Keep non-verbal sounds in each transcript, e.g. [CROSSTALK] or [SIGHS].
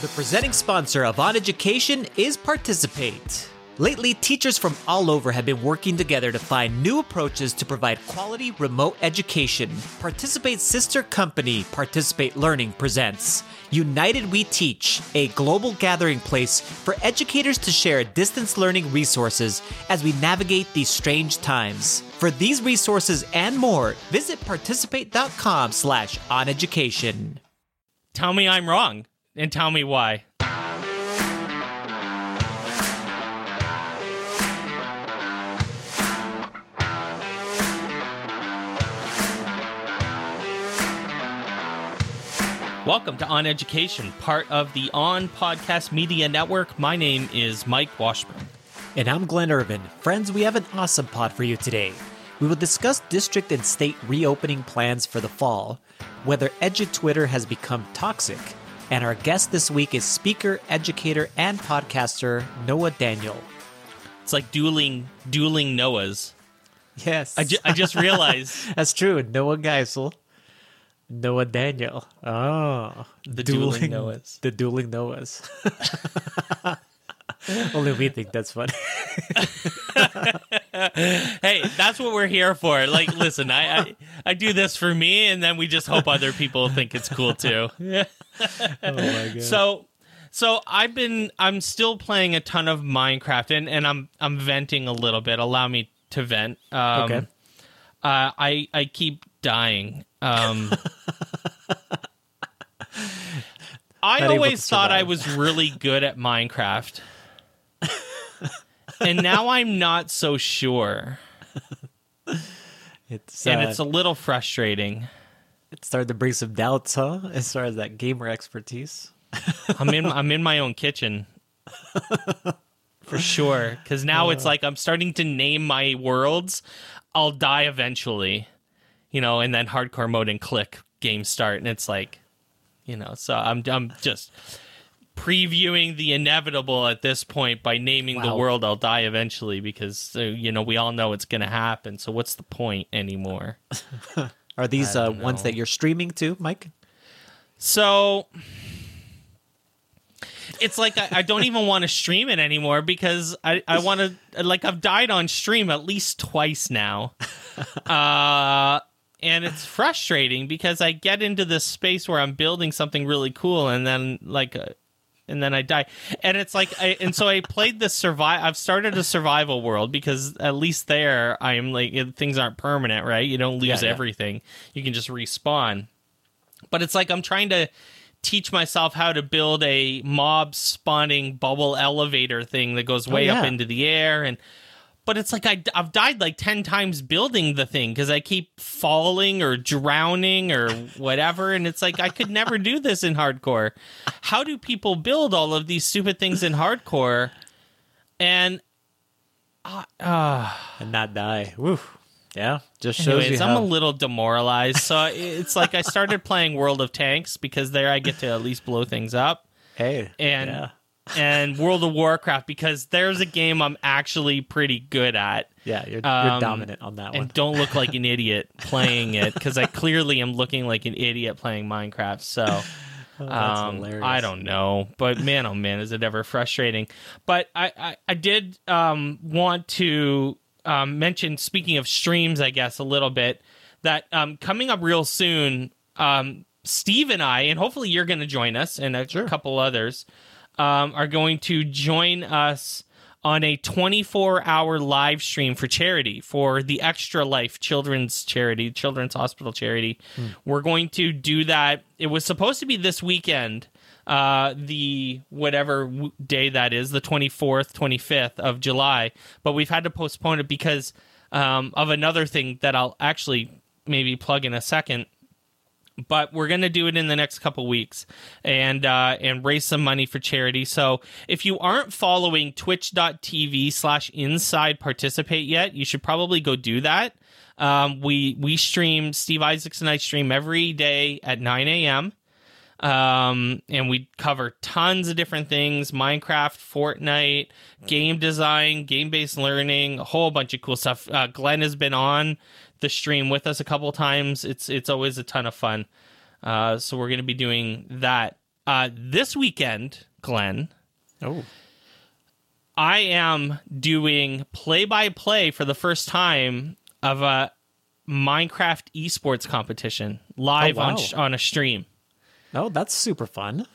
The presenting sponsor of On Education is Participate. Lately, teachers from all over have been working together to find new approaches to provide quality remote education. Participate's sister company, Participate Learning, presents United We Teach, a global gathering place for educators to share distance learning resources as we navigate these strange times. For these resources and more, visit participate.com slash oneducation. Tell me I'm wrong and tell me why. Welcome to On Education, part of the On Podcast Media Network. My name is Mike Washburn. And I'm Glenn Irvin. Friends, we have an awesome pod for you today. We will discuss district and state reopening plans for the fall, whether EduTwitter has become toxic, and our guest this week is speaker, educator, and podcaster Noa Daniel. It's like dueling dueling Noahs. Yes. I, ju- I just [LAUGHS] realized That's true. Noah Geisel. Noa Daniel. Oh. The dueling Noahs. The dueling Noahs. [LAUGHS] [LAUGHS] Only we think that's funny. [LAUGHS] hey, that's what we're here for. Like, listen, I, I I do this for me, and then we just hope other people think it's cool too. [LAUGHS] oh my god. So, so I've been I'm still playing a ton of Minecraft, and and I'm I'm venting a little bit. Allow me to vent. Um, Okay. Uh, I I keep dying. Um, I Not able to always thought I was really good at Minecraft. [LAUGHS] and now I'm not so sure. [LAUGHS] it's, And uh, it's a little frustrating. it started to bring some doubts, huh? As far as that gamer expertise. [LAUGHS] I'm in I'm in my own kitchen. For sure. Cause now it's like I'm starting to name my worlds. I'll die eventually. You know, and then hardcore mode and click game start. And it's like you know, so I'm I'm just previewing the inevitable at this point by naming the world I'll die eventually because uh, you know we all know it's going to happen so what's the point anymore [LAUGHS] Are these uh, ones that you're streaming to, Mike? So it's like I, I don't even want to stream it anymore because I, I want to like I've died on stream at least twice now. [LAUGHS] Uh and it's frustrating because I get into this space where I'm building something really cool and then like uh, and then I die. And it's like I and so I played this survive I've started a survival world because at least there I'm like things aren't permanent, right? You don't lose Yeah, yeah. everything. You can just respawn but it's like I'm trying to teach myself how to build a mob spawning bubble elevator thing that goes oh, way up Oh, yeah. into the air and but it's like I, have died like 10 times building the thing because I keep falling or drowning or whatever. And it's like, I could never do this in hardcore. How do people build all of these stupid things in hardcore? And uh, uh, And not die. Woo. Yeah. Just shows Anyways, you I'm a little demoralized. So it's like I started playing World of Tanks because there I get to at least blow things up, hey. and yeah. And World of Warcraft because there's a game I'm actually pretty good at, Yeah, you're, Um, you're dominant on that one. and don't look like an [LAUGHS] idiot playing it because I clearly am looking like an idiot playing Minecraft. So. [LAUGHS] Oh, that's Um, hilarious. I don't know, but man, oh man, is it ever frustrating. But I, I, I did um, want to um, mention, speaking of streams, I guess a little bit that um, coming up real soon, um, Steve and I, and hopefully you're going to join us, and a couple others um, are going to join us on a 24 hour live stream for charity for the Extra Life Children's Charity, Children's Hospital Charity. We're going to do that. It was supposed to be this weekend, uh, the whatever w- day that is, the 24th, 25th of July, but we've had to postpone it because um, of another thing that I'll actually maybe plug in a second but we're going to do it in the next couple weeks and uh, and raise some money for charity. So if you aren't following twitch.tv slash inside participate yet, you should probably go do that. Um, we we stream Steve Isaacs and I stream every day at 9 a.m. Um, and we cover tons of different things Minecraft, Fortnite, game design, game based learning, a whole bunch of cool stuff. Uh, Glenn has been on the stream with us a couple times. It's it's always a ton of fun. Uh, so we're going to be doing that uh, this weekend, Glenn, Oh, I am doing play by play for the first time of a Minecraft esports competition live Oh, wow. on sh- on a stream. oh, that's super fun.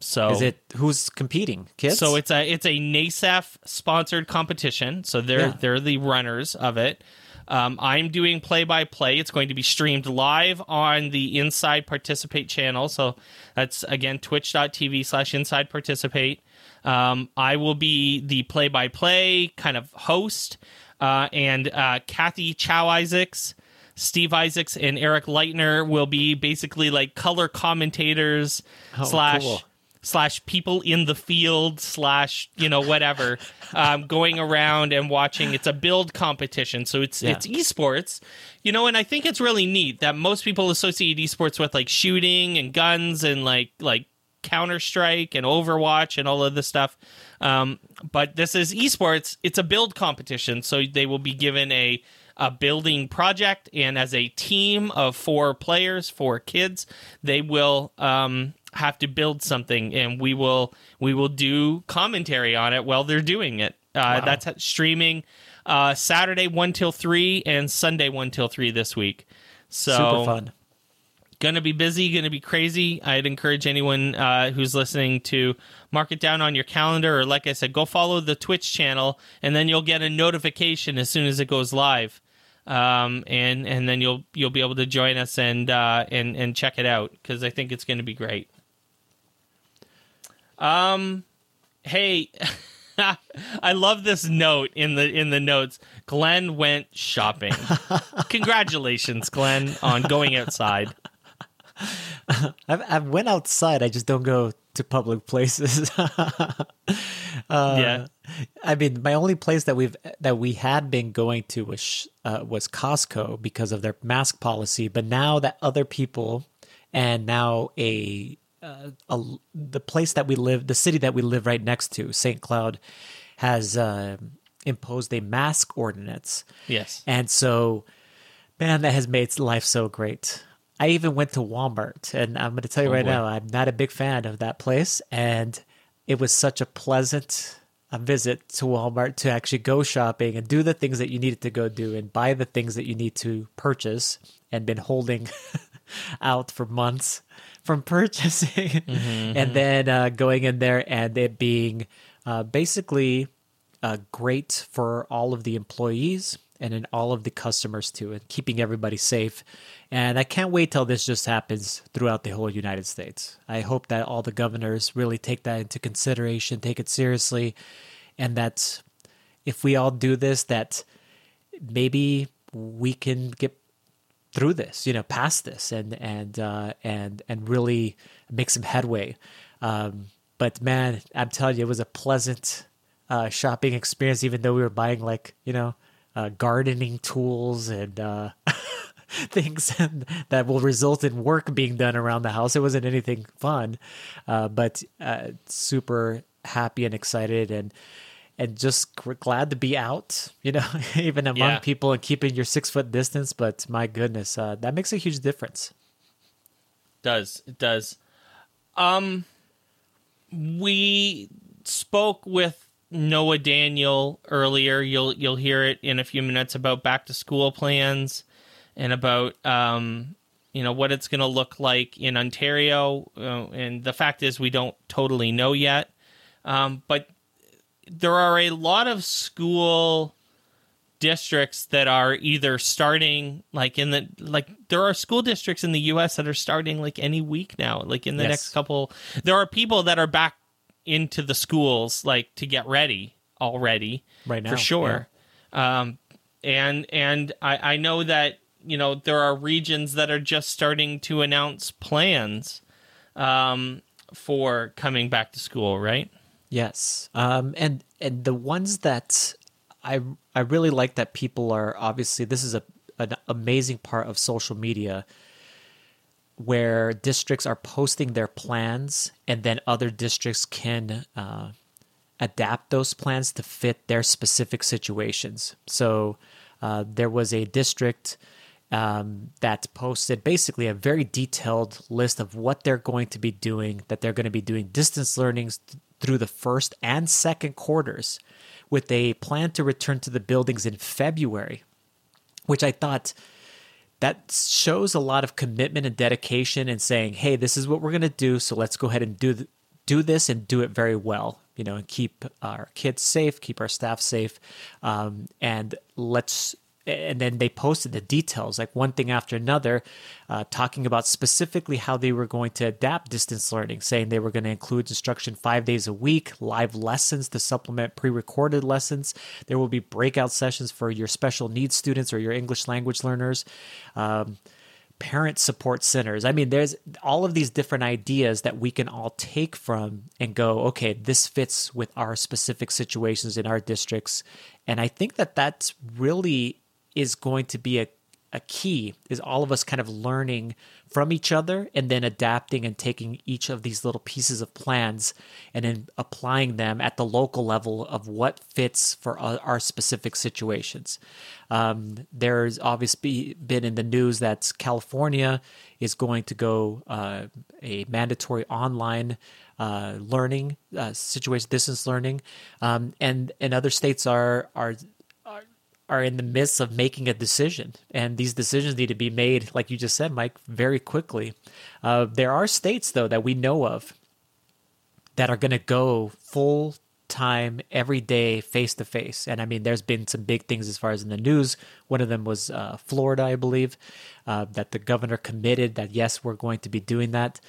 So Is it who's competing? Kids. So it's a it's a NASEF sponsored competition. So they're Yeah. they're the runners of it. Um, I'm doing play by play. It's going to be streamed live on the Inside Participate channel. So that's again twitch.tv slash inside participate. Um, I will be the play by play kind of host. Uh, and uh, Kathy Chow Isaacs, Steve Isaacs, and Eric Leitner will be basically like color commentators Oh, slash cool. Slash people in the field slash you know whatever um, going around and watching. It's a build competition so it's Yeah. it's esports. You know and i think it's really neat that most people associate esports with like shooting and guns and like like counter strike and overwatch and all of this stuff. Um, but this is esports. It's a build competition so they will be given a a building project and as a team of four players four kids they will um, have to build something and we will we will do commentary on it while they're doing it. Uh, Wow. that's streaming uh, saturday 1 till 3 and sunday 1 till 3 this week. So super fun. gonna be busy gonna be crazy. I'd encourage anyone uh, who's listening to mark it down on your calendar or like i said go follow the twitch channel and then you'll get a notification as soon as it goes live. Um, and and then you'll you'll be able to join us and uh, and and check it out because i think it's going to be great um hey [LAUGHS] I love this note in the in the notes. Glenn went shopping. [LAUGHS] Congratulations, Glenn, on going outside. [LAUGHS] I've, I've went outside. I just don't go to public places. yeah. I mean, my only place that we've that we had been going to was uh, was Costco because of their mask policy. But now that other people and now a, uh, a the place that we live, the city that we live right next to, St. Cloud, has uh, imposed a mask ordinance. Yes. And so, man, that has made life so great. I even went to Walmart, and I'm going to tell you Oh, right boy. now, I'm not a big fan of that place. And it was such a pleasant uh visit to Walmart to actually go shopping and do the things that you needed to go do and buy the things that you need to purchase and been holding [LAUGHS] out for months from [LAUGHS] purchasing. Mm-hmm, and then uh, going in there and it being uh, basically uh, great for all of the employees and then all of the customers too, and keeping everybody safe. And I can't wait till this just happens throughout the whole United States. I hope that all the governors really take that into consideration, take it seriously, and that if we all do this, that maybe we can get through this, you know, past this, and and uh, and and really make some headway. Um, but man, I'm telling you, it was a pleasant uh, shopping experience. Even though we were buying like you know uh, gardening tools and uh, [LAUGHS] things that will result in work being done around the house. It wasn't anything fun, uh, but uh, super happy and excited and. And just glad to be out, you know, [LAUGHS] even among Yeah. people and keeping your six foot distance. But my goodness, uh, that makes a huge difference. does it does um we spoke with noa daniel earlier you'll you'll hear it in a few minutes about back to school plans and about um you know what it's going to look like in ontario uh, and the fact is we don't totally know yet um but there are a lot of school districts that are either starting like in the like there are school districts in the US that are starting like any week now like in the Yes. next couple there are people that are back into the schools like to get ready already Right now, for sure um and and I I know that you know there are regions that are just starting to announce plans um for coming back to school right Yes, um, and and the ones that I I really like that people are obviously this is a an amazing part of social media where districts are posting their plans and then other districts can uh, adapt those plans to fit their specific situations. So uh, there was a district um, that posted basically a very detailed list of what they're going to be doing, that they're going to be doing distance learnings th- through the first and second quarters with a plan to return to the buildings in February, which I thought that shows a lot of commitment and dedication and saying, hey, this is what we're going to do. So let's go ahead and do, th- do this and do it very well you know, and keep our kids safe, keep our staff safe, um, and let's and then they posted the details, like one thing after another, uh, talking about specifically how they were going to adapt distance learning, saying they were going to include instruction five days a week, live lessons to supplement pre recorded lessons. There will be breakout sessions for your special needs students or your English language learners. Um, parent support centers. I mean, there's all of these different ideas that we can all take from and go, okay, this fits with our specific situations in our districts. And I think that that's really is going to be a, a key is all of us kind of learning from each other and then adapting and taking each of these little pieces of plans and then applying them at the local level of what fits for our specific situations. Um, there's obviously been in the news that California is going to go uh, a mandatory online uh, learning uh, situation, distance learning, um, and and other states are are are in the midst of making a decision, and these decisions need to be made, like you just said, Mike, very quickly. Uh, there are states, though, that we know of that are going to go full time, every day, face to face. And I mean, there's been some big things as far as in the news. One of them was uh, Florida, I believe, uh, that the governor committed that yes, we're going to be doing that.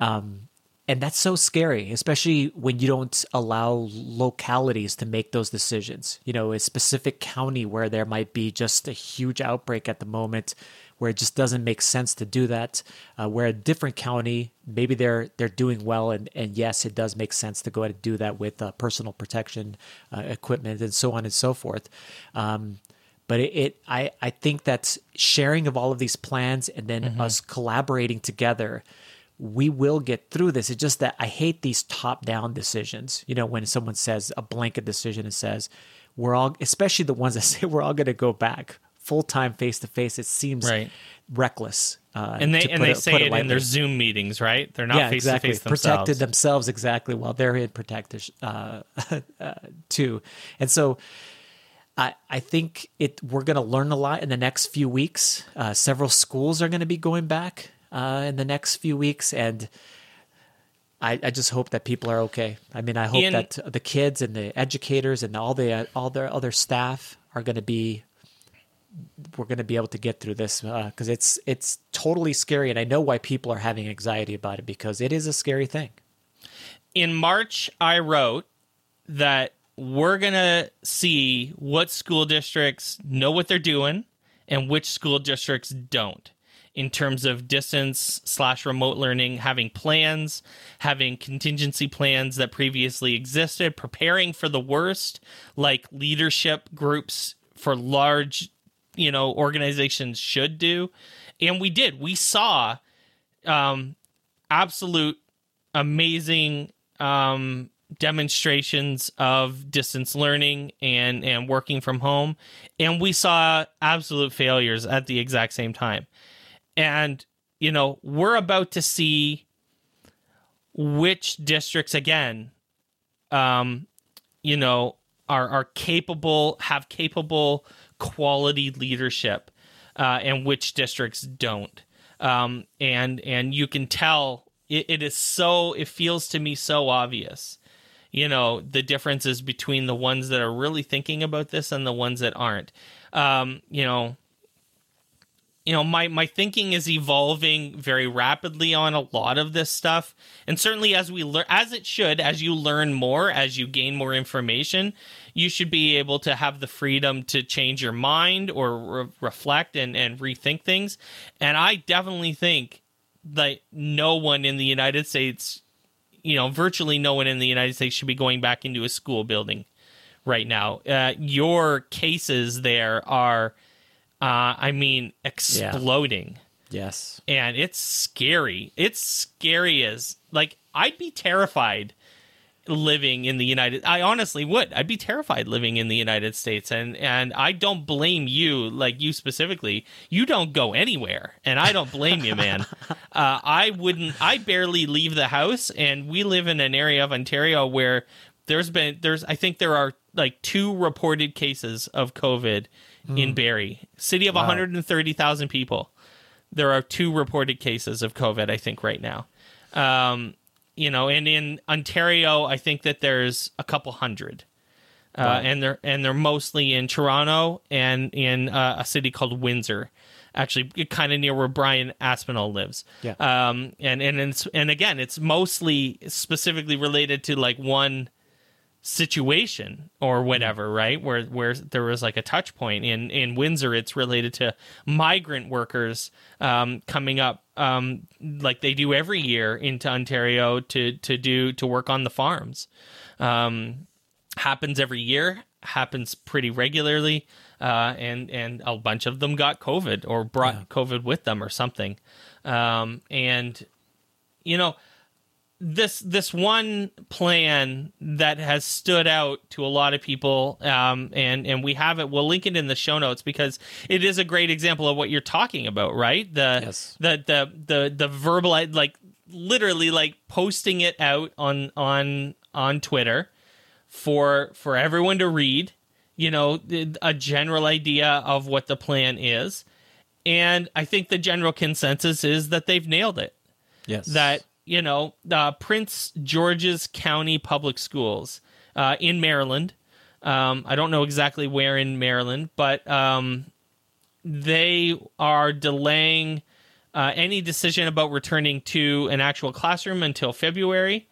Um, and that's so scary, especially when you don't allow localities to make those decisions. You know, a specific county where there might be just a huge outbreak at the moment, where it just doesn't make sense to do that. Uh, where a different county, maybe they're they're doing well, and and yes, it does make sense to go ahead and do that with uh, personal protection uh, equipment and so on and so forth. Um, but it, it, I, I think that sharing of all of these plans and then mm-hmm. us collaborating together we will get through this. It's just that I hate these top down decisions. You know, when someone says a blanket decision and says, we're all, especially the ones that [LAUGHS] say we're all going to go back full time face to face, it seems right. reckless. Uh, and they and they it, say it, it in their Zoom meetings, right? They're not face to face themselves. Protected themselves exactly while they're in protected uh, [LAUGHS] uh, too. And so I, I think it we're going to learn a lot in the next few weeks. Uh, several schools are going to be going back uh, in the next few weeks, and I, I, just hope that people are okay. I mean, I hope Ian, that the kids and the educators and all the all their other staff are going to be. We're going to be able to get through this because uh, it's it's totally scary, and I know why people are having anxiety about it because it is a scary thing. In March, I wrote that we're going to see what school districts know what they're doing and which school districts don't in terms of distance slash remote learning, having plans, having contingency plans that previously existed, preparing for the worst, like leadership groups for large, you know, organizations should do. And we did. We saw um, absolute amazing um, demonstrations of distance learning and and working from home and we saw absolute failures at the exact same time and, you know, we're about to see which districts again, um, you know, are are capable, have capable quality leadership, uh, and which districts don't. Um, and and you can tell it, it is so. It feels to me so obvious you know the differences between the ones that are really thinking about this and the ones that aren't um, you know you know my my thinking is evolving very rapidly on a lot of this stuff. And certainly as we learn as it should as you learn more as you gain more information you should be able to have the freedom to change your mind or re- reflect and and rethink things. And i definitely think that no one in the united states you know virtually no one in the united states should be going back into a school building right now. Uh, your cases there are uh, I mean, exploding. Yeah. Yes. And it's scary. It's scary as like I'd be terrified living in the United I honestly would. I'd be terrified living in the United States and and I don't blame you like you specifically. You don't go anywhere and I don't blame you, man. [LAUGHS] Uh, I wouldn't I barely leave the house and we live in an area of Ontario where there's been there's I think there are like two reported cases of COVID in Barrie, city of Wow. 130,000 people. There are two reported cases of COVID, I think, right now. Um, you know, and in Ontario, I think that there's a couple hundred, uh, Wow. and they're and they're mostly in Toronto and in uh, a city called Windsor, actually, kind of near where Brian Aspinall lives. Yeah. Um, and and it's, and again, it's mostly specifically related to like one situation or whatever, right? Where where there was like a touch point in in Windsor, it's related to migrant workers um, coming up, um, like they do every year into Ontario to to do to work on the farms. Um, happens every year, happens pretty regularly, uh, and and a bunch of them got COVID or brought COVID with them or something, um, and you know this this one plan that has stood out to a lot of people um, and and we have it we'll link it in the show notes because it is a great example of what you're talking about right the Yes. the the the the verbal like literally like posting it out on on on Twitter for for everyone to read you know a general idea of what the plan is and i think the general consensus is that they've nailed it Yes. that you know uh, Prince George's County Public Schools uh, in Maryland. Um, I don't know exactly where in Maryland, but um, they are delaying uh, any decision about returning to an actual classroom until February.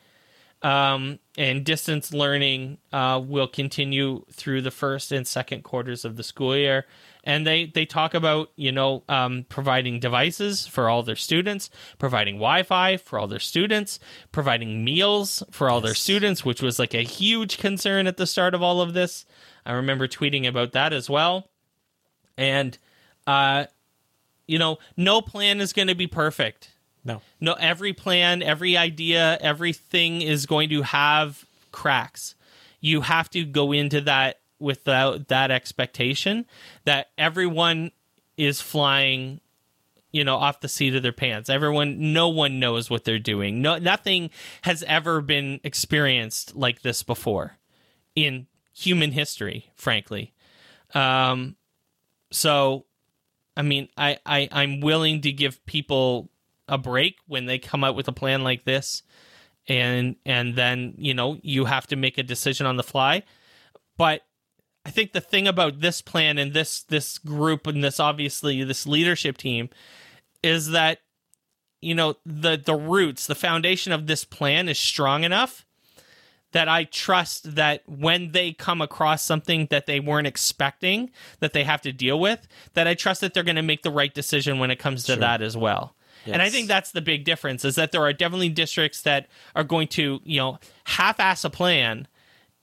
Um, and distance learning uh, will continue through the first and second quarters of the school year. And they, they talk about, you know, um, providing devices for all their students, providing Wi Fi for all their students, providing meals for all their students, which was like a huge concern at the start of all of this. I remember tweeting about that as well. And, uh, you know, no plan is going to be perfect no. no every plan every idea everything is going to have cracks. You have to go into that without that expectation that everyone is flying you know off the seat of their pants. Everyone no one knows what they're doing. No nothing has ever been experienced like this before in human history frankly. Um so i mean i, I i'm willing to give people a break when they come out with a plan like this and and then you know you have to make a decision on the fly but i think the thing about this plan and this this group and this obviously this leadership team is that you know the the roots the foundation of this plan is strong enough that I trust that when they come across something that they weren't expecting that they have to deal with, that I trust that they're going to make the right decision when it comes to Sure. that as well. And I think that's the big difference is that there are definitely districts that are going to, you know, half-ass a plan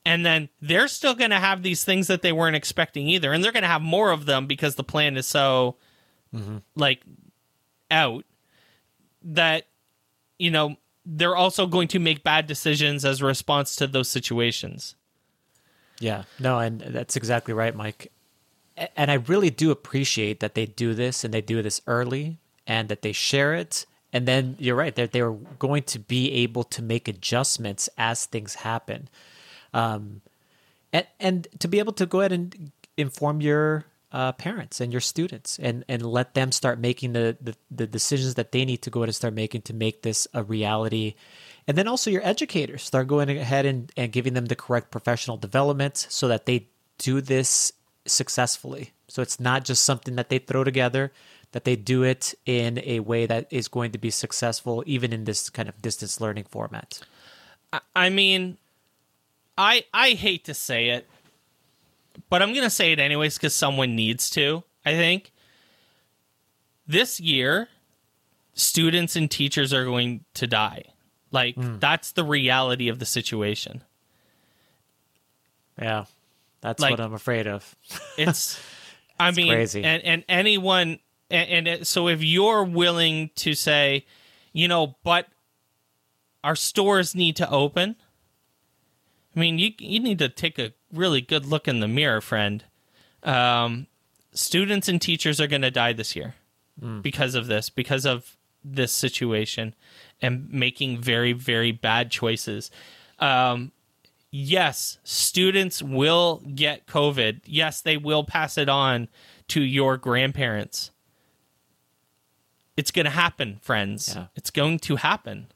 and then they're still going to have these things that they weren't expecting either and they're going to have more of them because the plan is so mm-hmm. like out that you know they're also going to make bad decisions as a response to those situations. Yeah, no, and that's exactly right, Mike. And I really do appreciate that they do this and they do this early and that they share it. And then you're right, that they're going to be able to make adjustments as things happen. Um, and, and to be able to go ahead and inform your uh, parents and your students and, and let them start making the, the, the decisions that they need to go ahead and start making to make this a reality. And then also your educators start going ahead and, and giving them the correct professional development so that they do this successfully. So it's not just something that they throw together, that they do it in a way that is going to be successful, even in this kind of distance learning format. I- mean, I I hate to say it, but I'm gonna say it anyways because someone needs to. I think this year, students and teachers are going to die. Like hmm. that's the reality of the situation. Yeah, that's Like- what I'm afraid of. [LAUGHS] It's, I mean, crazy. and and anyone, and, and so if you're willing to say, you know, but our stores need to open, I mean, you you need to take a really good look in the mirror, friend. Um, students and teachers are going to die this year because of this, because of this situation, and making very very bad choices. Um, yes, students will get COVID. Yes, they will pass it on to your grandparents. It's going to happen, friends. Yeah. It's going to happen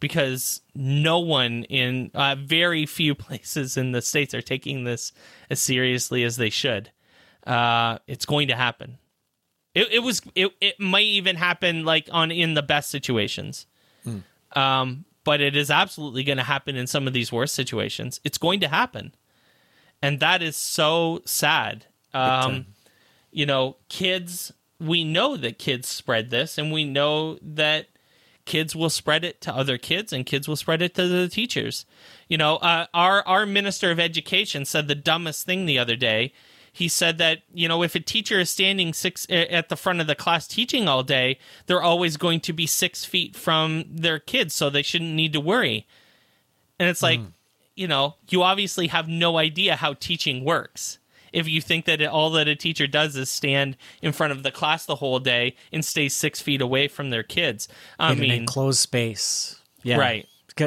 because no one in uh, very few [LAUGHS] places in the states are taking this as seriously as they should. Uh, it's going to happen. It, it was. It, it might even happen like on in the best situations. Um, but it is absolutely going to happen in some of these worst situations. It's going to happen, and that is so sad. Um, you know, kids. We know that kids spread this, and we know that kids will spread it to other kids, and kids will spread it to the teachers. You know, uh, our our minister of education said the dumbest thing the other day. He said that you know if a teacher is standing six at the front of the class teaching all day, they're always going to be six feet from their kids, so they shouldn't need to worry. And it's like, you know, you obviously have no idea how teaching works. If you think that it, all that a teacher does is stand in front of the class the whole day and stay six feet away from their kids, I in an mean, enclosed space. Yeah. Right.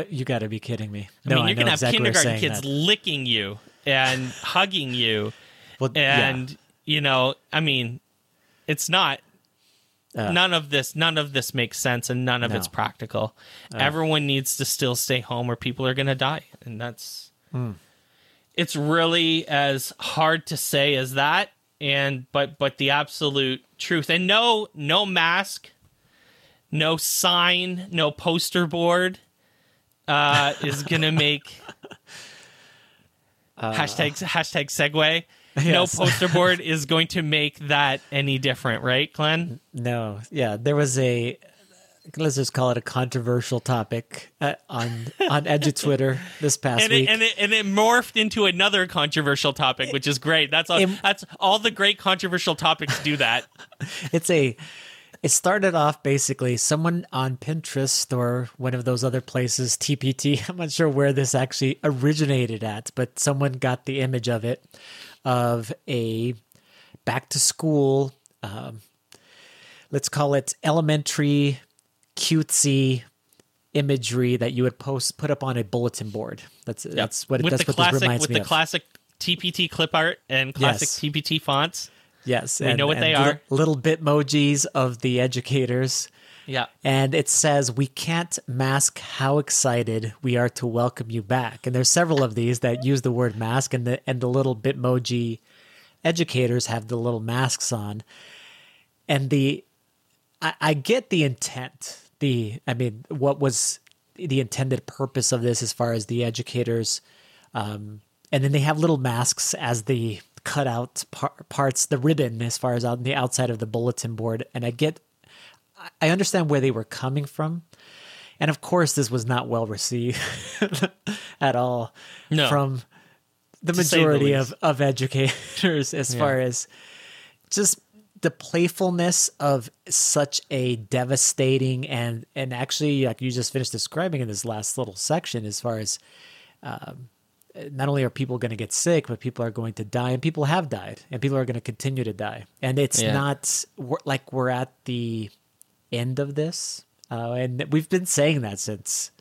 You got to be kidding me. I No, mean, you're going to have exactly kindergarten kids that. licking you and [LAUGHS] hugging you, Well, yeah. and you know, I mean, it's not. Uh. none of this, none of this makes sense, and none of No. it's practical. Everyone needs to still stay home, or people are going to die, and that's. Hmm. It's really as hard to say as that, and but but the absolute truth, and no no mask, no sign, no poster board, uh, is going [LAUGHS] to make hashtag hashtag segue. [LAUGHS] No poster board [LAUGHS] is going to make that any different, right, Glenn? No, yeah, there was a let's just call it a controversial topic uh, on on EduTwitter this past And week. it, and it and it morphed into another controversial topic, which is great. That's all. Im- that's all the great controversial topics do that. [LAUGHS] it's a it started off basically someone on Pinterest or one of those other places, TPT. [LAUGHS] I'm not sure where this actually originated at, but someone got the image of it of a back to school, um, let's call it elementary cutesy imagery that you would post put up on a bulletin board. That's that's what it, with that's the what this classic reminds with me the of. classic TPT clip art and classic Yes. TPT fonts. yes, we know what they little, are. Little bitmojis of the educators. Yeah. and it says we can't mask how excited we are to welcome you back and there's several of these that use the word mask and the and the little bitmoji educators have the little masks on and the I, I get the intent the i mean what was the intended purpose of this as far as the educators um, and then they have little masks as the cutout par- parts the ribbon as far as on the outside of the bulletin board and i get I understand where they were coming from. And of course, this was not well received [LAUGHS] at all No. from the say the majority of, of educators as far as just the playfulness of such a devastating and and actually like you just finished describing in this last little section as far as um, not only are people going to get sick but people are going to die and people have died and people are going to continue to die and it's Yeah. not we're, like we're at the end of this uh, and we've been saying that since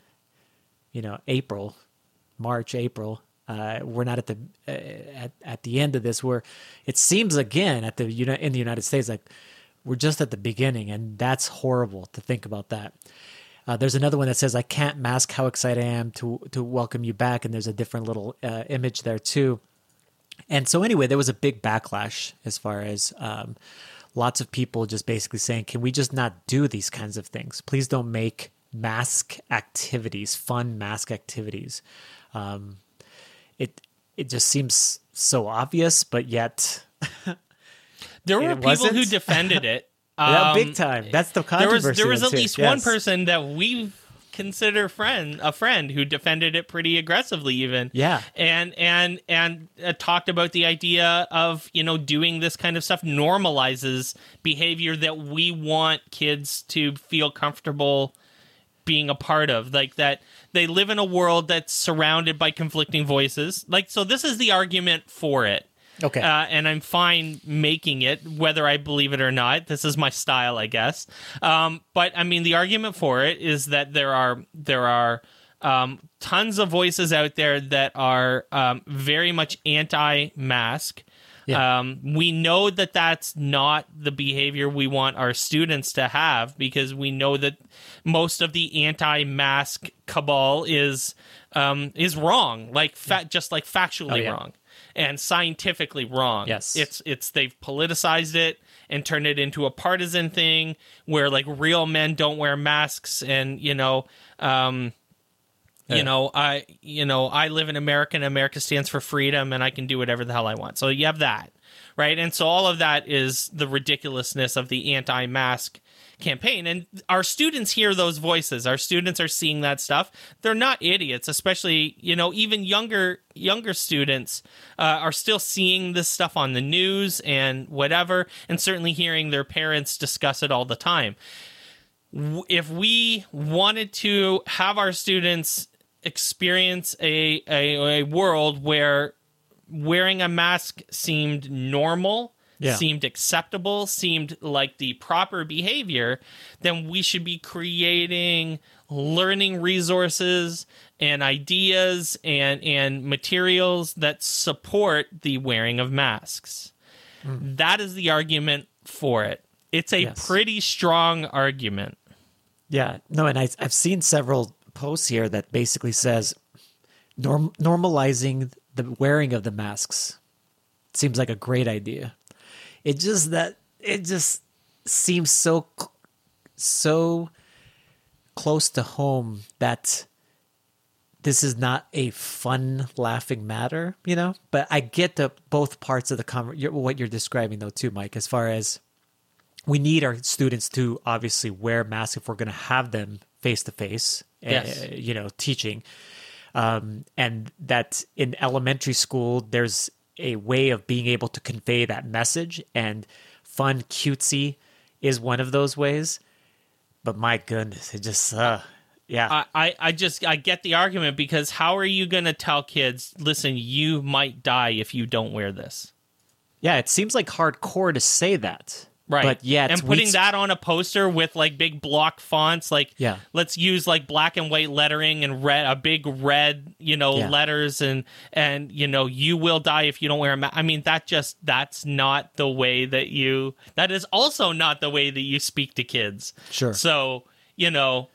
you know april march april uh, we're not at the uh, at, at the end of this where it seems again at the in the united states like we're just at the beginning and that's horrible to think about that uh, there's another one that says i can't mask how excited i am to to welcome you back and there's a different little uh, image there too and so anyway, there was a big backlash as far as um, lots of people just basically saying, "Can we just not do these kinds of things? Please don't make mask activities fun mask activities." Um, it it just seems so obvious, but yet [LAUGHS] There were people who wasn't? defended it. [LAUGHS] yeah, Um, big time. That's the there was there was at too. least one person that we consider friend a friend who defended it pretty aggressively even Yeah. and and and uh, talked about the idea of you know doing this kind of stuff normalizes behavior that we want kids to feel comfortable being a part of like that they live in a world that's surrounded by conflicting voices. Like, so this is the argument for it. Okay. Uh, and I'm fine making it, whether I believe it or not. This is my style, I guess. Um, but I mean, the argument for it is that there are there are um, tons of voices out there that are um, very much anti-mask. Yeah. Um, we know that that's not the behavior we want our students to have because we know that most of the anti-mask cabal is um, is wrong, like fa- just like factually Oh, yeah. wrong and scientifically wrong. Yes. it's it's they've politicized it and turned it into a partisan thing where like real men don't wear masks and you know. Um, Yeah. you know i you know i live in america and america stands for freedom and i can do whatever the hell i want. So you have that right? And so all of that is the ridiculousness of the anti-mask campaign. And our students hear those voices. Our students are seeing that stuff. They're not idiots especially you know even younger younger students uh, are still seeing this stuff on the news and whatever and certainly hearing their parents discuss it all the time. If we wanted to have our students experience a, a, a world where wearing a mask seemed normal, Yeah. seemed acceptable, seemed like the proper behavior, then we should be creating learning resources and ideas and, and materials that support the wearing of masks. Hmm. That is the argument for it. It's a Yes. pretty strong argument. Yeah, no, and I, I've seen several posts here that basically says norm, normalizing the wearing of the masks seems like a great idea. It just that it just seems so so close to home that this is not a fun laughing matter, you know. But I get the both parts of the you're- what you're describing though too, Mike, as far as we need our students to obviously wear masks if we're going to have them face to face, Yes. you know, teaching. Um, and that in elementary school, there's a way of being able to convey that message, and fun, cutesy is one of those ways. But my goodness, it just, uh, yeah, I, I, I just I get the argument because how are you going to tell kids, listen, you might die if you don't wear this? yeah, it seems like hardcore to say that, Right. But yet, and putting that on a poster with like big block fonts, like Yeah. let's use like black and white lettering and red, a big red, you know, Yeah. letters and and you know, you will die if you don't wear a mask. I mean, that just that's not the way that you. That is also not the way that you speak to kids. Sure. So you know.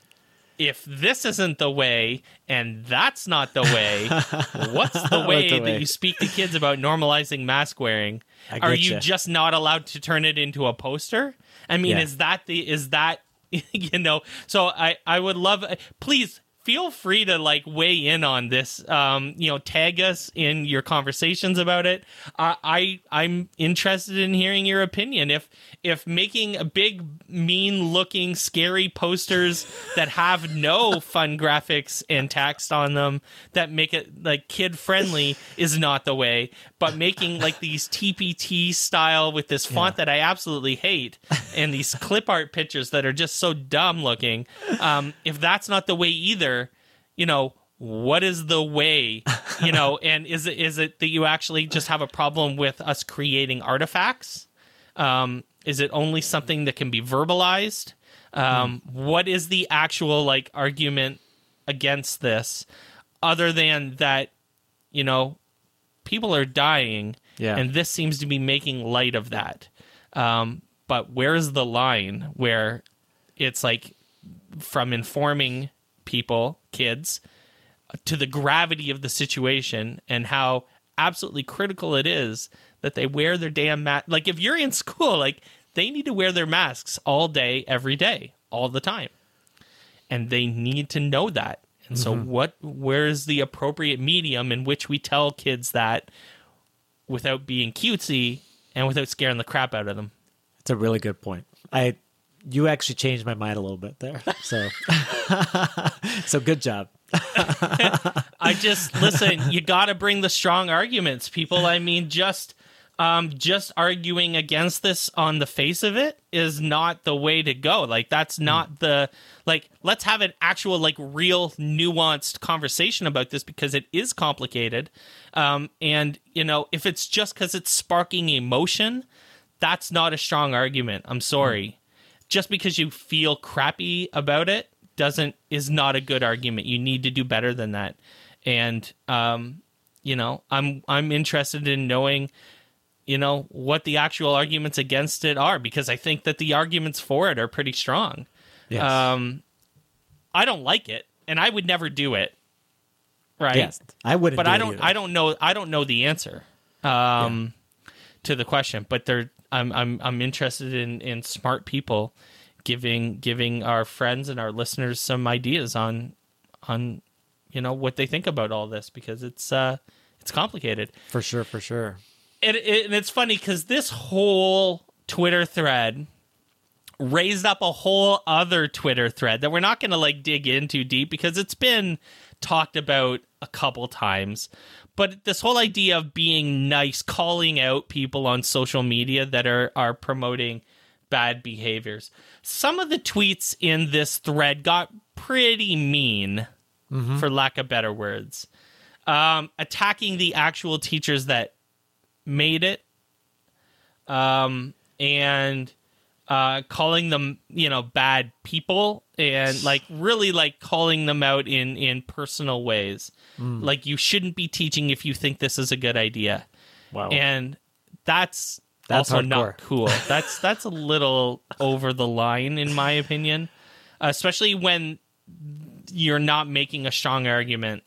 If this isn't the way and that's not the way, [LAUGHS] what's the way the that you speak to kids about normalizing mask wearing? Are you just not allowed to turn it into a poster? I mean, Yeah. is that the is that [LAUGHS] you know? So I I would love please feel free to like weigh in on this. Um, you know, tag us in your conversations about it. I I'm interested in hearing your opinion. If if making a big, mean looking, scary posters that have no fun graphics and text on them that make it like kid friendly is not the way, but making like these TPT style with this font that I absolutely hate and these clip art pictures that are just so dumb looking, um, if that's not the way either, you know, what is the way? You know and is it is it that you actually just have a problem with us creating artifacts um, is it only something that can be verbalized? Um, what is the actual like argument against this, other than that, you know, people are dying, Yeah. and this seems to be making light of that. Um, but where is the line where it's like from informing people, kids, to the gravity of the situation and how absolutely critical it is that they wear their damn mask. Like if you're in school, like they need to wear their masks all day, every day, all the time, and they need to know that. And so, mm-hmm. what? Where is the appropriate medium in which we tell kids that without being cutesy and without scaring the crap out of them? It's a really good point. I you actually changed my mind a little bit there. So [LAUGHS] so good job. [LAUGHS] I just listen. You got to bring the strong arguments, people. I mean, just um, just arguing against this on the face of it is not the way to go. Like that's not the like. Let's have an actual like real nuanced conversation about this because it is complicated. Um, and you know, if it's just because it's sparking emotion, that's not a strong argument. I'm sorry. Just because you feel crappy about it doesn't is not a good argument. You need to do better than that. And um, you know, I'm I'm interested in knowing you know what the actual arguments against it are because I think that the arguments for it are pretty strong. Yes. Um, I don't like it, and I would never do it. Right. yes. I wouldn't. But do I don't. either. I don't know. I don't know the answer um, to the question. But there, I'm. I'm. I'm interested in in smart people giving giving our friends and our listeners some ideas on on you know what they think about all this because it's uh it's complicated For sure. For sure. It, it, and it's funny because this whole Twitter thread raised up a whole other Twitter thread that we're not going to like dig into deep because it's been talked about a couple times. But this whole idea of being nice, calling out people on social media that are are promoting bad behaviors. Some of the tweets in this thread got pretty mean, for lack of better words. Um, attacking the actual teachers that made it um and uh calling them you know bad people and [SIGHS] like really like calling them out in in personal ways like you shouldn't be teaching if you think this is a good idea Wow. and that's That's also hardcore. not cool [LAUGHS] that's that's a little over the line in my opinion especially when you're not making a strong argument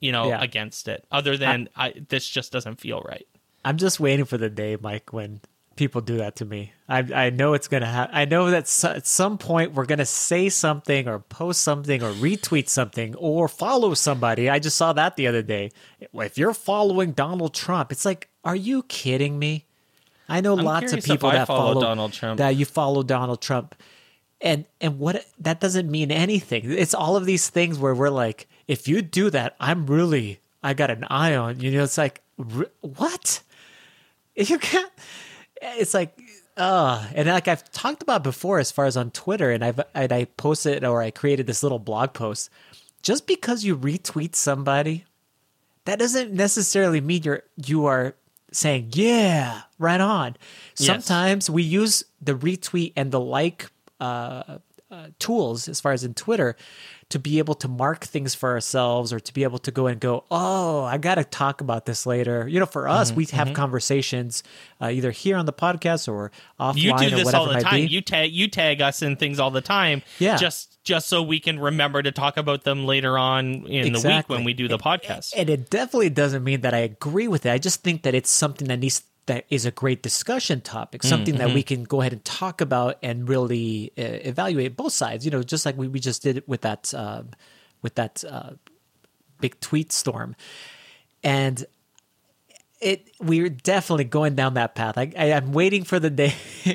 you know Yeah. against it other than I, this just doesn't feel right I'm just waiting for the day, Mike, when people do that to me. I I know it's gonna happen. I know that so- at some point we're gonna say something or post something or retweet something or follow somebody. I just saw that the other day. If you're following Donald Trump, it's like, are you kidding me? I know I'm lots of people that follow follow Donald Trump. That you follow Donald Trump, and and what that doesn't mean anything. It's all of these things where we're like, if you do that, I'm really I got an eye on you. Know, it's like what [LAUGHS] you can't. It's like. Uh, and like I've talked about before, as far as on Twitter, and I've and I posted or I created this little blog post. Just because you retweet somebody, that doesn't necessarily mean you're you are saying yeah right on Yes. sometimes we use the retweet and the like uh, uh, tools as far as in twitter to be able to mark things for ourselves or to be able to go and go oh i gotta talk about this later you know for us Mm-hmm, we have conversations uh, either here on the podcast or offline you do this all the time. You tag you tag us in things all the time. Yeah. Just just so we can remember to talk about them later on in the week when we do the podcast. and it definitely doesn't mean that I agree with it. I just think that it's something that needs that is a great discussion topic, something that we can go ahead and talk about and really uh, evaluate both sides. You know, just like we, we just did with that uh, with that uh, big tweet storm, and it we're definitely going down that path. I, I am waiting for the day [LAUGHS]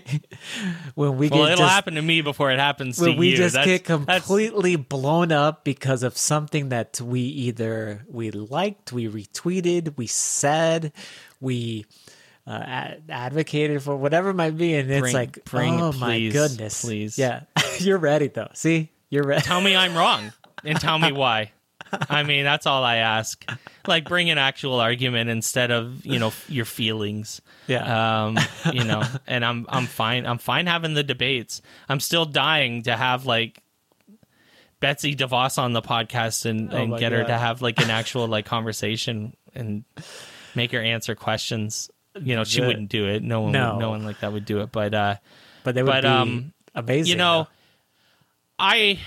when we well, get it'll just, happen to me before it happens to when we you. just That's- get that's- completely blown up because of something that we either we liked, we retweeted, we said, we uh, ad- advocated for whatever it might be, and it's Bring- like, bring- oh my please, goodness, please. yeah, [LAUGHS] you're ready though. See, you're ready. tell me I'm wrong and tell me [LAUGHS] why. I mean, that's all I ask. Like, bring an actual argument instead of you know your feelings. Yeah. Um, you know, [LAUGHS] and I'm I'm fine. I'm fine having the debates. I'm still dying to have like Betsy DeVos on the podcast and, and Oh my get her to have like an actual like conversation and make her answer questions. You know, she The- wouldn't do it. No one, No. would, no one like that would do it. But uh, But they would but, be um, amazing. you know, I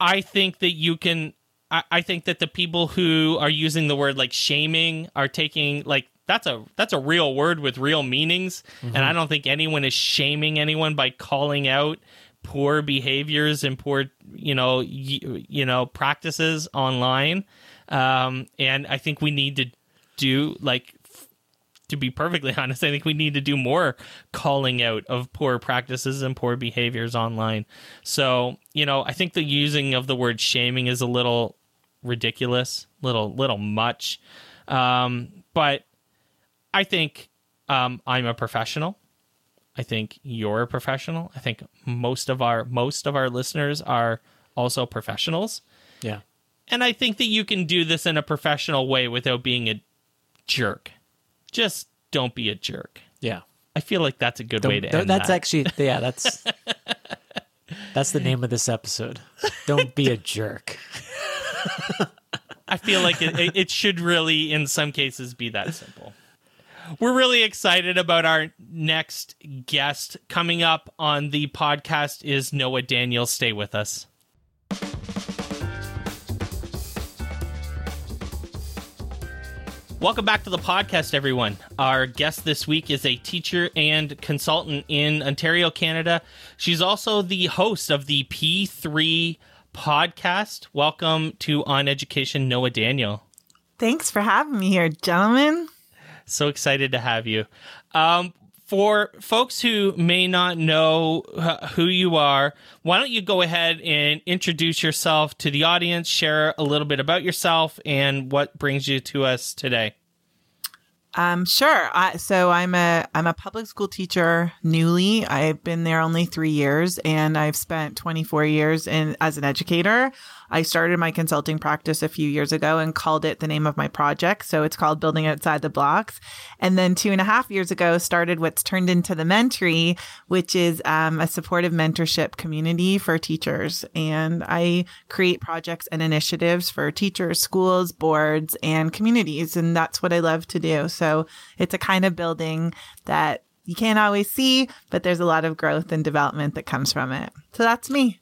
I think that you can. I, I think that the people who are using the word like shaming are taking like that's a that's a real word with real meanings, and I don't think anyone is shaming anyone by calling out poor behaviors and poor you know y- you know practices online. Um, and I think we need to do like to be perfectly [LAUGHS] honest, I think we need to do more calling out of poor practices and poor behaviors online. So, you know, I think the using of the word shaming is a little ridiculous, little little much. Um, but I think um, I'm a professional. I think you're a professional. I think most of our most of our listeners are also professionals. Yeah. And I think that you can do this in a professional way without being a jerk. Just don't be a jerk. Yeah. I feel like that's a good Don't- way to end that's that. actually yeah, that's [LAUGHS] that's the name of this episode. Don't be a jerk. I feel like it, it- it should really, in some cases, be that simple. We're really excited about our next guest. Coming up on the podcast is Noa Daniel. Stay with us. Welcome back to the podcast, everyone. Our guest this week is a teacher and consultant in Ontario, Canada. She's also the host of the P3 podcast. Welcome to On Education, Noa Daniel. Thanks for having me here, gentlemen. So excited to have you. Um, for folks who may not know who you are, why don't you go ahead and introduce yourself to the audience, share a little bit about yourself and what brings you to us today? Um, sure. I, so I'm a I'm a public school teacher newly. I've been there only three years, and I've spent 24 years in as an educator. I started my consulting practice a few years ago and called it the name of my project. So it's called Building Outside the Blocks. And then two and a half years ago, started what's turned into the Mentory, which is um, a supportive mentorship community for teachers. And I create projects and initiatives for teachers, schools, boards, and communities. And that's what I love to do. So it's a kind of building that you can't always see, but there's a lot of growth and development that comes from it. So that's me.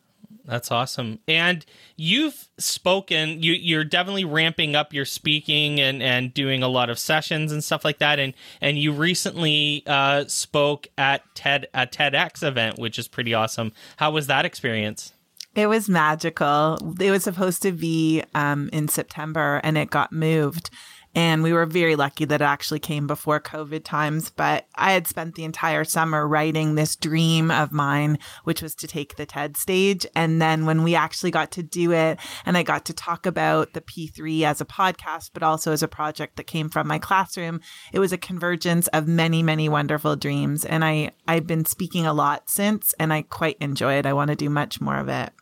That's awesome. And you've spoken, you, you're definitely ramping up your speaking and, and doing a lot of sessions and stuff like that. And, and you recently uh, spoke at TED, a TEDx event, which is pretty awesome. How was that experience? It was magical. It was supposed to be um, in September and it got moved. And we were very lucky that it actually came before COVID times. But I had spent the entire summer writing this dream of mine, which was to take the TED stage. And then when we actually got to do it, and I got to talk about the P3 as a podcast, but also as a project that came from my classroom, it was a convergence of many, many wonderful dreams. And I, I've been speaking a lot since, and I quite enjoy it. I want to do much more of it.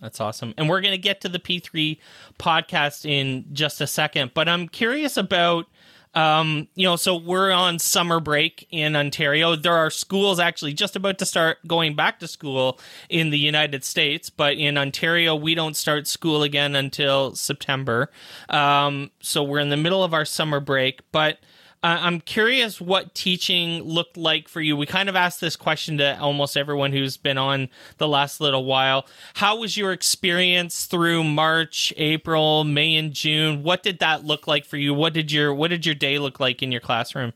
That's awesome. And we're going to get to the P3 podcast in just a second, but I'm curious about um, you know, so we're on summer break in Ontario. There are schools actually just about to start going back to school in the United States, but in Ontario, we don't start school again until September. Um, so we're in the middle of our summer break, but uh, I'm curious what teaching looked like for you. We kind of asked this question to almost everyone who's been on the last little while. How was your experience through March, April, May, and June? What did that look like for you? What did your What did your day look like in your classroom?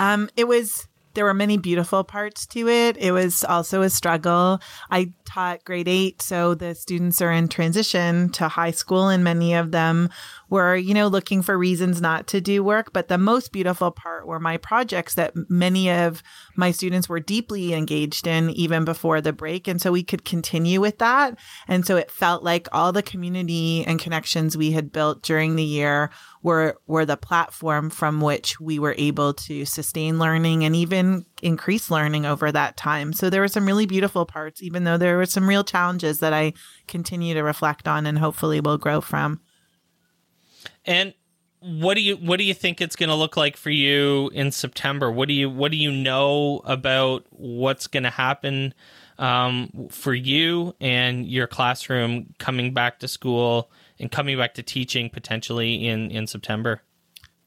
Um, it was there were many beautiful parts to it. It was also a struggle. I taught grade eight, so the students are in transition to high school, and many of them were, you know, looking for reasons not to do work. But the most beautiful part were my projects that many of my students were deeply engaged in even before the break. And so we could continue with that. And so it felt like all the community and connections we had built during the year were were the platform from which we were able to sustain learning and even increase learning over that time. So there were some really beautiful parts, even though there were some real challenges that I continue to reflect on and hopefully will grow from. And what do you what do you think it's going to look like for you in September? What do you what do you know about what's going to happen um, for you and your classroom coming back to school and coming back to teaching potentially in in September?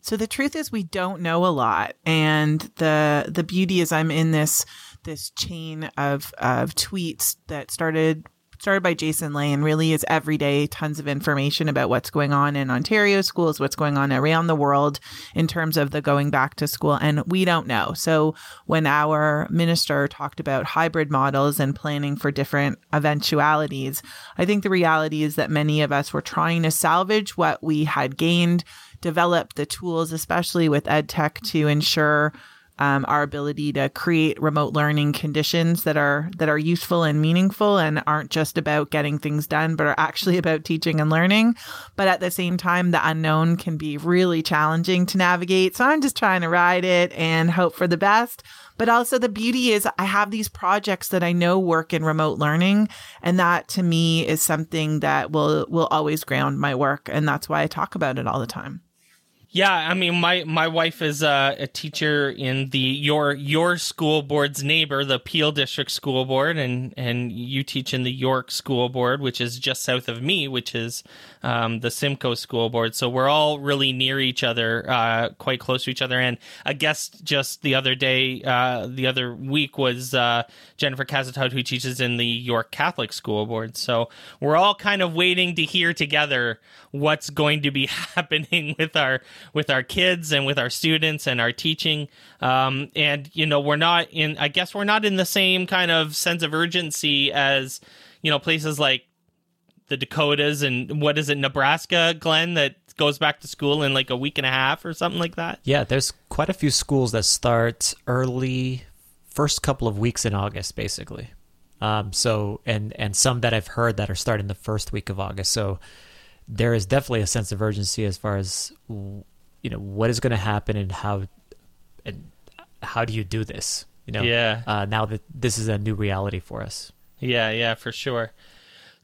So the truth is we don't know a lot and the the beauty is I'm in this this chain of of tweets that started started by Jason Lay and really is every day tons of information about what's going on in Ontario schools, what's going on around the world in terms of the going back to school. And we don't know. So when our minister talked about hybrid models and planning for different eventualities, I think the reality is that many of us were trying to salvage what we had gained, develop the tools, especially with EdTech to ensure um, our ability to create remote learning conditions that are that are useful and meaningful and aren't just about getting things done, but are actually [LAUGHS] about teaching and learning. But at the same time, the unknown can be really challenging to navigate. So I'm just trying to ride it and hope for the best. But also the beauty is I have these projects that I know work in remote learning. And that to me is something that will, will always ground my work. And that's why I talk about it all the time. Yeah, I mean, my my wife is a, a, teacher in the your your school board's neighbor, the Peel District School Board, and and you teach in the York School Board, which is just south of me, which is um, the Simcoe School Board. So we're all really near each other, uh, quite close to each other. And a guest just the other day, uh, the other week was uh, Jennifer Casa-Todd, who teaches in the York Catholic School Board. So we're all kind of waiting to hear together what's going to be [LAUGHS] happening with our with our kids and with our students and our teaching. Um, and you know, we're not in. I guess we're not in the same kind of sense of urgency as you know places like the Dakotas and what is it, Nebraska, Glenn, that goes back to school in like a week and a half or something like that. Yeah, there's quite a few schools that start early, first couple of weeks in August, basically. Um, so and and some that I've heard that are starting the first week of August. So there is definitely a sense of urgency as far as you know what is going to happen and how and how do you do this you know? Yeah. Uh, now that this is a new reality for us. Yeah yeah for sure.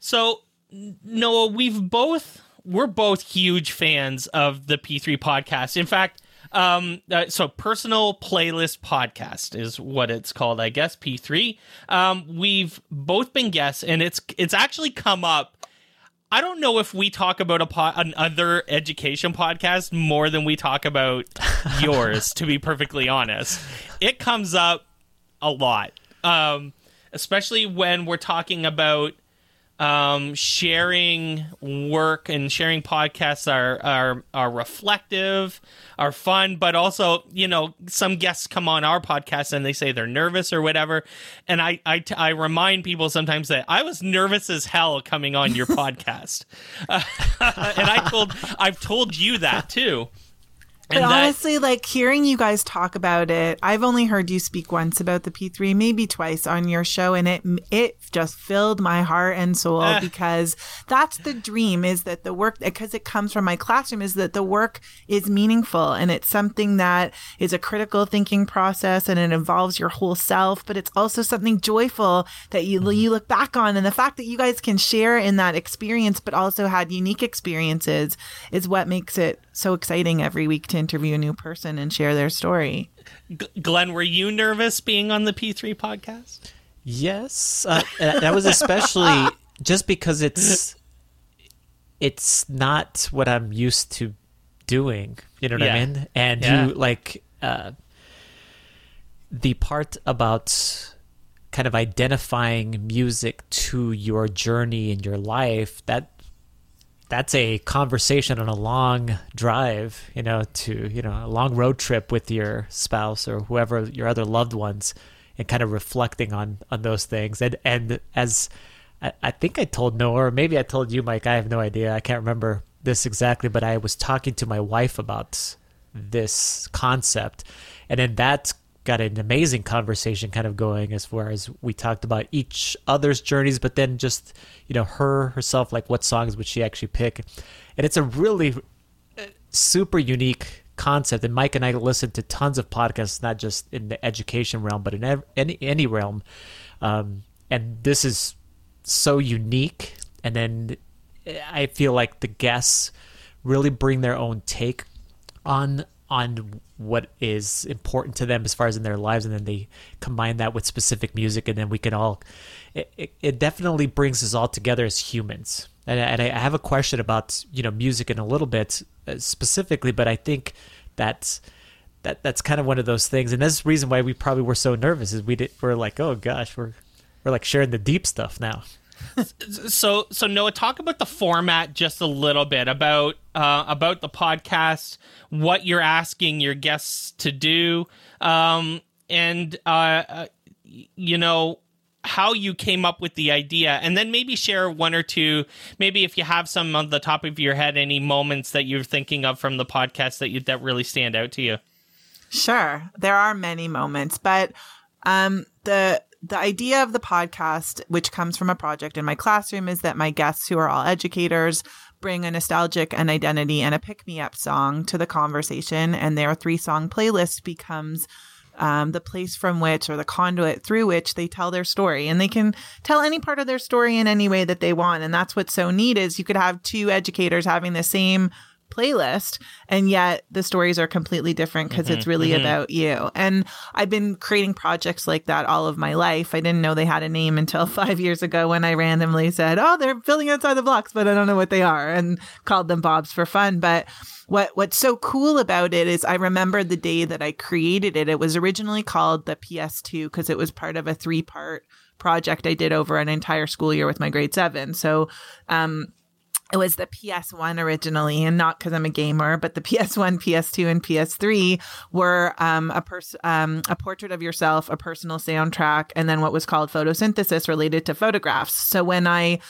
So noa we've both we're both huge fans of the p3 podcast. In fact um uh, so personal playlist podcast is what it's called i guess p3 um we've both been guests and it's it's actually come up I don't know if we talk about a po- another education podcast more than we talk about [LAUGHS] yours. to be perfectly honest, it comes up a lot, um, especially when we're talking about um, sharing work and sharing podcasts are, are are reflective, are fun, but also you know some guests come on our podcast and they say they're nervous or whatever, and I I, I remind people sometimes that I was nervous as hell coming on your [LAUGHS] podcast, uh, [LAUGHS] and I told I've told you that too. But that, honestly, like hearing you guys talk about it, I've only heard you speak once about the P3, maybe twice on your show, and it it just filled my heart and soul uh, because that's the dream is that the work because it comes from my classroom is that the work is meaningful and it's something that is a critical thinking process and it involves your whole self, but it's also something joyful that you mm-hmm. you look back on and the fact that you guys can share in that experience, but also had unique experiences is what makes it so exciting every week to interview a new person and share their story. G- Glenn, were you nervous being on the P3 podcast? Yes, uh, that was especially [LAUGHS] just because it's it's not what I'm used to doing. You know what yeah. I mean? And yeah. you like uh, the part about kind of identifying music to your journey in your life that that's a conversation on a long drive, you know, to, you know, a long road trip with your spouse or whoever your other loved ones and kind of reflecting on on those things. And and as I, I think I told Noa, or maybe I told you, Mike, I have no idea. I can't remember this exactly, but I was talking to my wife about this concept. And in that got an amazing conversation kind of going as far as we talked about each other's journeys, but then just, you know, her herself, like what songs would she actually pick. And it's a really uh, super unique concept. And Mike and I listen to tons of podcasts, not just in the education realm, but in any, any realm. Um, and this is so unique. And then I feel like the guests really bring their own take on on what is important to them as far as in their lives and then they combine that with specific music and then we can all it, it, it definitely brings us all together as humans. And, and, i have a question about you know music in a little bit uh, specifically but i think that's that that's kind of one of those things. And that's the reason why we probably were so nervous is we did we're like oh gosh we're we're like sharing the deep stuff now so so Noa, talk about the format just a little bit about uh, about the podcast, what you're asking your guests to do, um, and uh, uh, you know how you came up with the idea, and then maybe share one or two. Maybe if you have some on the top of your head, any moments that you're thinking of from the podcast that you that really stand out to you. Sure, there are many moments, but um, the the idea of the podcast, which comes from a project in my classroom, is that my guests, who are all educators, bring a nostalgic, an identity, and a pick me up song to the conversation, and their three song playlist becomes um, the place from which or the conduit through which they tell their story. And they can tell any part of their story in any way that they want and that's what's so neat is you could have two educators having the same playlist and yet the stories are completely different because mm-hmm, it's really mm-hmm. about you and i've been creating projects like that all of my life i didn't know they had a name until [LAUGHS] five years ago when i randomly said oh they're filling outside the blocks but i don't know what they are and called them bobs for fun but what what's so cool about it is I remember the day that I created it. It was originally called the PS2 because it was part of a three part project I did over an entire school year with my grade seven. So um, it was the PS1 originally, and not because I'm a gamer, but the [LAUGHS] PS1, PS2, and PS3 were um, a pers- um, a portrait of yourself, a personal soundtrack, and then what was called photosynthesis related to photographs. So when I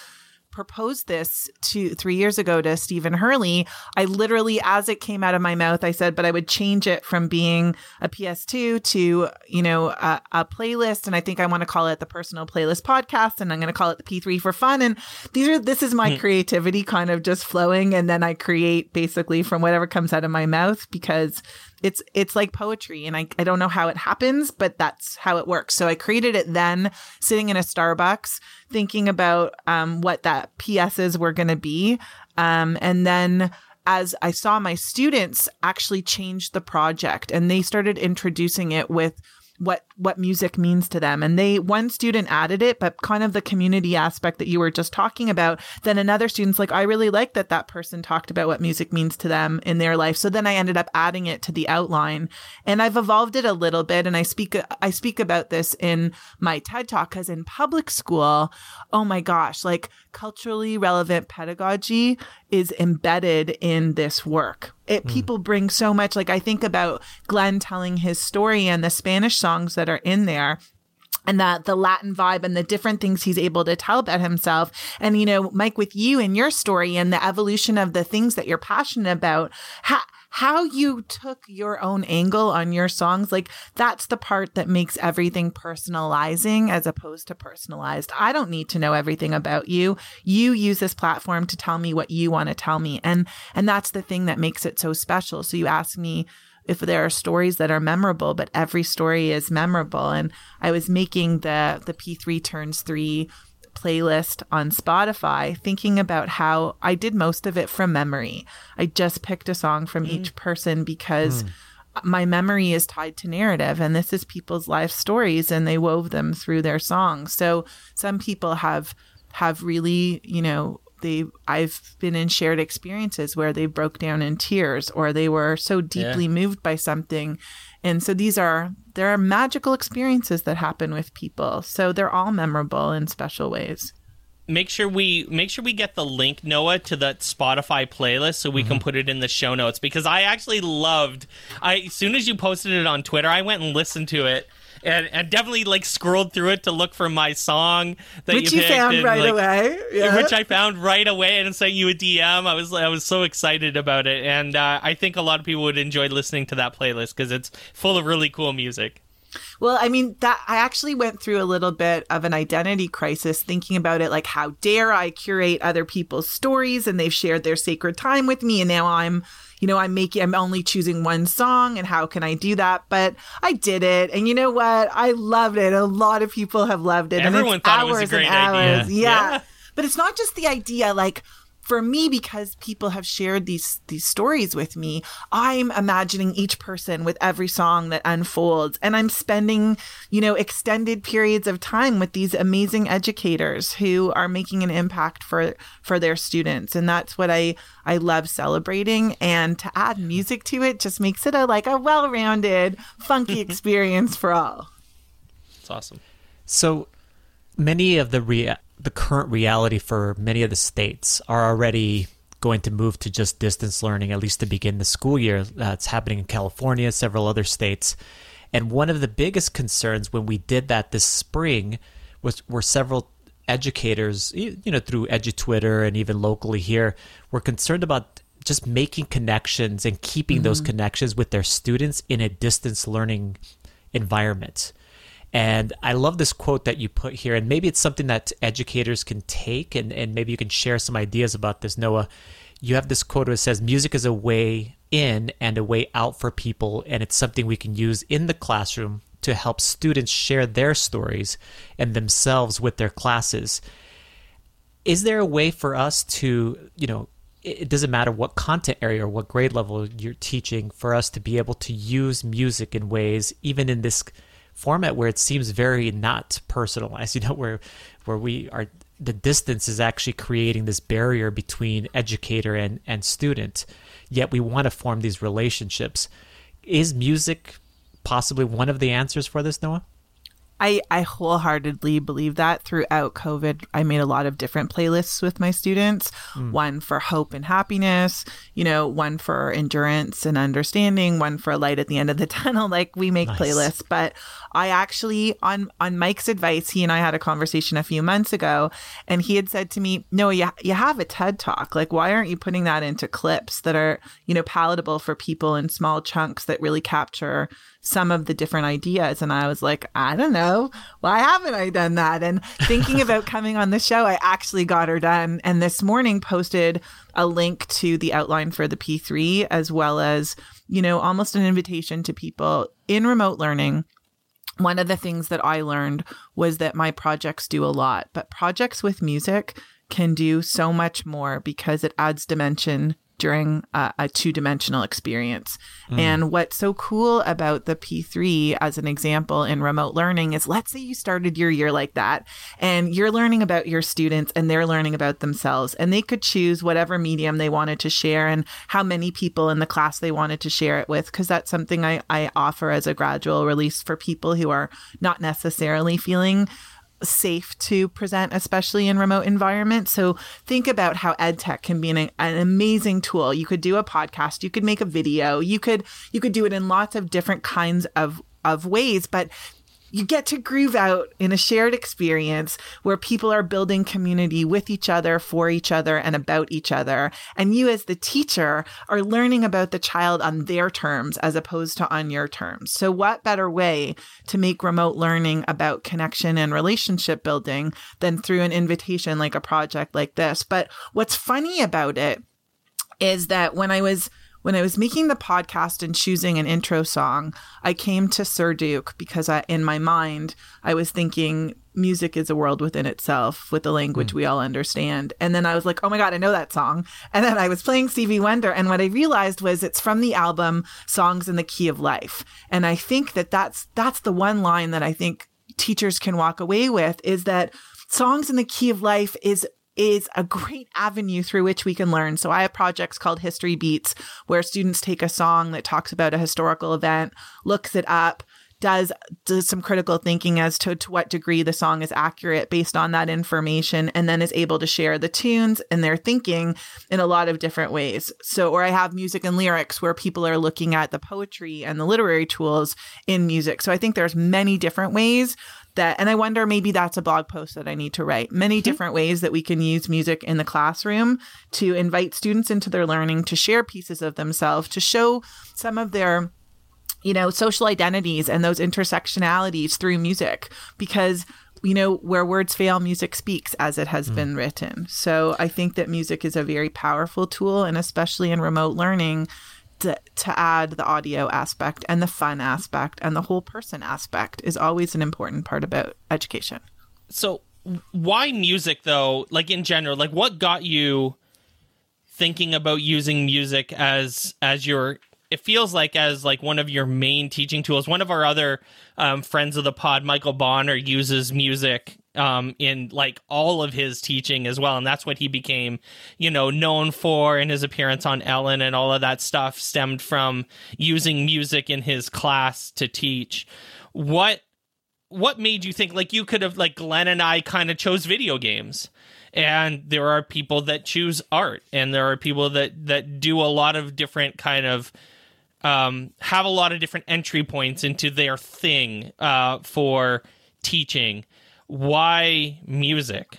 proposed this to three years ago to Stephen Hurley, I literally, as it came out of my mouth, I said, but I would change it from being a PS2 to, you know, a, a playlist. And I think I want to call it the personal playlist podcast. And I'm going to call it the P3 for fun. And these are, this is my mm. creativity kind of just flowing. And then I create basically from whatever comes out of my mouth because it's it's like poetry and I, I don't know how it happens but that's how it works so i created it then sitting in a starbucks thinking about um, what that ps's were going to be. Um, and then as i saw my students actually change the project and they started introducing it with what what music means to them. And they one student added it but kind of the community aspect that you were just talking about then another student's like i really like that that person talked about what music means to them in their life. So then i ended up adding it to the outline. And i've evolved it a little bit and i speak i speak about this in my ted talk because in public school oh my gosh like culturally relevant pedagogy is embedded in this work. It mm. people bring so much like i think about glenn telling his story and the spanish songs that are in there and that the Latin vibe and the different things he's able to tell about himself. And, you know, Mike, with you and your story and the evolution of the things that you're passionate about, how, how you took your own angle on your songs, like that's the part that makes everything personalizing as opposed to personalized. I don't need to know everything about you. You use this platform to tell me what you want to tell me. And, and that's the thing that makes it so special. So you ask me, if there are stories that are memorable, but every story is memorable. And I was making the the P3 turns three playlist on Spotify, thinking about how I did most of it from memory. I just picked a song from mm. each person because mm. my memory is tied to narrative, and this is people's life stories, and they wove them through their songs. So some people have have really, you know, they I've been in shared experiences where they broke down in tears or they were so deeply yeah. moved by something. And so these are there are magical experiences that happen with people. So they're all memorable in special ways. Make sure we make sure we get the link Noa to the Spotify playlist so we mm-hmm. can put it in the show notes because I actually loved I as soon as you posted it on Twitter I went and listened to it and, and definitely like scrolled through it to look for my song that which you, you found and, right like, away, yeah. which I found right away and sent you a DM. I was I was so excited about it, and uh, I think a lot of people would enjoy listening to that playlist because it's full of really cool music. Well, I mean, that I actually went through a little bit of an identity crisis thinking about it like how dare I curate other people's stories and they've shared their sacred time with me and now I'm you know, I'm making, I'm only choosing one song and how can I do that? But I did it. And you know what? I loved it. A lot of people have loved it. Everyone and thought it was a great idea. Yeah. yeah. But it's not just the idea, like, for me because people have shared these these stories with me i'm imagining each person with every song that unfolds. And i'm spending you know extended periods of time with these amazing educators who are making an impact for for their students. And that's what i i love celebrating. And to add music to it just makes it a like a well-rounded funky [LAUGHS] experience for all. It's awesome. So many of the rea- the current reality for many of the states are already going to move to just distance learning, at least to begin the school year. That's happening in California, several other states. And one of the biggest concerns when we did that this spring was were several educators, you know, through EduTwitter and even locally here, were concerned about just making connections and keeping mm-hmm. those connections with their students in a distance learning environment. And I love this quote that you put here, and maybe it's something that educators can take, and, and maybe you can share some ideas about this, Noa. You have this quote that says, Music is a way in and a way out for people, and it's something we can use in the classroom to help students share their stories and themselves with their classes. Is there a way for us to, you know, it doesn't matter what content area or what grade level you're teaching for us to be able to use music in ways even in this format where it seems very not personalized [LAUGHS] you know where where we are the distance is actually creating this barrier between educator and and student. Yet we want to form these relationships. Is music possibly one of the answers for this noa I, I wholeheartedly believe that throughout COVID, I made a lot of different playlists with my students mm. one for hope and happiness, you know, one for endurance and understanding, one for a light at the end of the [LAUGHS] tunnel. Like we make nice. playlists. But I actually, on, on Mike's advice, he and I had a conversation a few months ago, and he had said to me, No, you, you have a TED talk. Like, why aren't you putting that into clips that are, you know, palatable for people in small chunks that really capture some of the different ideas. And I was like, I don't know. Why haven't I done that? And thinking [LAUGHS] about coming on the show, I actually got her done. And this morning posted a link to the outline for the P3, as well as, you know, almost an invitation to people in remote learning. One of the things that I learned was that my projects do a lot, but projects with music can do so much more because it adds dimension during a, a two dimensional experience. Mm. And what's so cool about the P3 as an example in remote learning is let's say you started your year like that and you're learning about your students and they're learning about themselves and they could choose whatever medium they wanted to share and how many people in the class they wanted to share it with. Because that's something I, I offer as a gradual release for people who are not necessarily feeling safe to present, especially in remote environments. So think about how EdTech can be an, an amazing tool. You could do a podcast, you could make a video, you could you could do it in lots of different kinds of of ways, but you get to groove out in a shared experience where people are building community with each other, for each other, and about each other. And you, as the teacher, are learning about the child on their terms as opposed to on your terms. So, what better way to make remote learning about connection and relationship building than through an invitation like a project like this? But what's funny about it is that when I was when I was making the podcast and choosing an intro song, I came to Sir Duke because I, in my mind, I was thinking music is a world within itself with the language mm. we all understand. And then I was like, oh my God, I know that song. And then I was playing Stevie Wonder. And what I realized was it's from the album Songs in the Key of Life. And I think that that's, that's the one line that I think teachers can walk away with is that Songs in the Key of Life is is a great [LAUGHS] avenue through which we can learn. So I have projects called History Beats where students take a song that talks about a historical event, looks it up, does does some critical thinking as to, to what degree the song is accurate based on that information and then is able to share the tunes and their thinking in a lot of different ways so or i have music and lyrics where people are looking at the poetry and the literary tools in music so i think there's many different ways that and i wonder maybe that's a blog post that i need to write many mm-hmm. different ways that we can use music in the classroom to invite students into their learning to share pieces of themselves to show some of their you know social identities and those intersectionalities through music because you know where words fail music speaks as it has mm. been written so i think that music is a very powerful tool and especially in remote learning to, add the audio aspect and the fun aspect and the whole person aspect is always an important part about education. So, why music though? Like in general, like what got you thinking about using music as as your it feels like as like one of your main teaching tools. One of our other um, friends of the pod, Michael Bonner, uses music um, in like all of his teaching as well, and that's what he became, you know, known for. And his appearance on Ellen and all of that stuff stemmed from using music in his class to teach. What what made you think like you could have like Glenn and I kind of chose video games? and there are people that choose art and there are people that that do a lot of different kind of um, have a lot of different entry points into their thing uh, for teaching. Why music?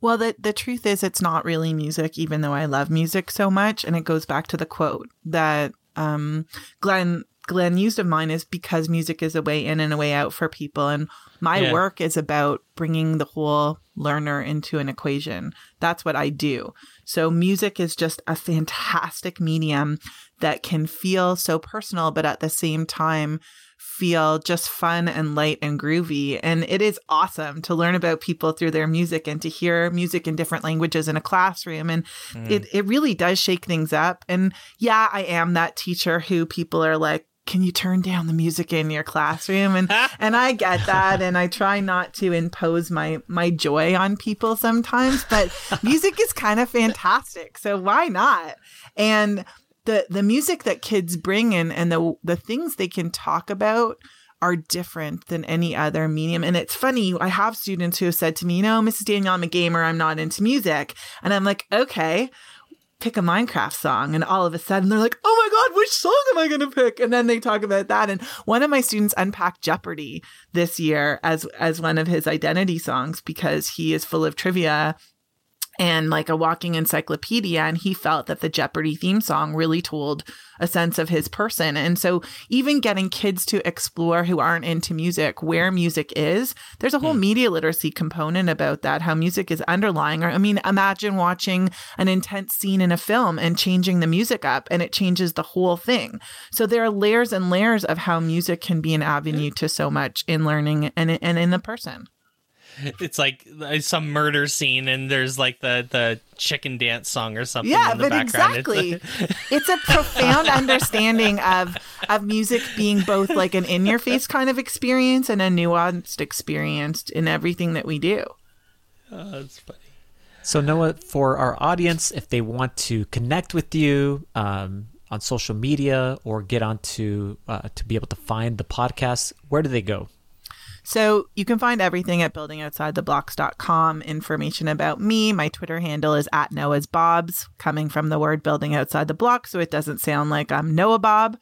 Well, the the truth is, it's not really music, even though I love music so much. And it goes back to the quote that um, Glenn Glenn used of mine is because music is a way in and a way out for people. And my Yeah. work is about bringing the whole learner into an equation. That's what I do. So music is just a fantastic medium that can feel so personal, but at the same time feel just fun and light and groovy. And it is awesome to learn about people through their music and to hear music in different languages in a classroom. And hmm. it, it really does shake things up. And yeah, I am that teacher who people are like, can you turn down the music in your classroom and [LAUGHS] and I get that and I try not to impose my my joy on people sometimes but [LAUGHS] music is kind of fantastic so why not and the the music that kids bring in and the the things they can talk about are different than any other medium. And it's funny, I have students who have said to me, you know, Mrs. Danielle, I'm a gamer, I'm not into music. And I'm like, okay, pick a Minecraft song. And all of a sudden they're like, oh my God, which song am I going to pick? And then they talk about that. And one of my students unpacked Jeopardy this year as, as one of his identity songs because he is full of trivia and like a walking encyclopedia. And he felt that the Jeopardy theme song really told a sense of his person. And so, even getting kids to explore who aren't into music where music is, there's a whole hmm. media literacy component about that, how music is underlying. Or, I mean, imagine watching an intense scene in a film and changing the music up, and it changes the whole thing. So, there are layers and layers of how music can be an avenue to so much in learning and, and in the person. It's like uh, some murder scene, and there's like the the chicken dance song or something Yeah, in the but background. It's exactly. like- [LAUGHS] It's a profound understanding of of music being both like an in your face kind of experience and a nuanced experience in everything that we do. oh, that's funny. So, Noa, for our audience, if they want to connect with you um, on social media or get onto uh, to be able to find the podcast, where do they go? So you can find everything at buildingoutsidetheblocks.com. Information about me. My Twitter handle is at Noa's Bobs, coming from the word building outside the block. So it doesn't sound like I'm Noa Bob.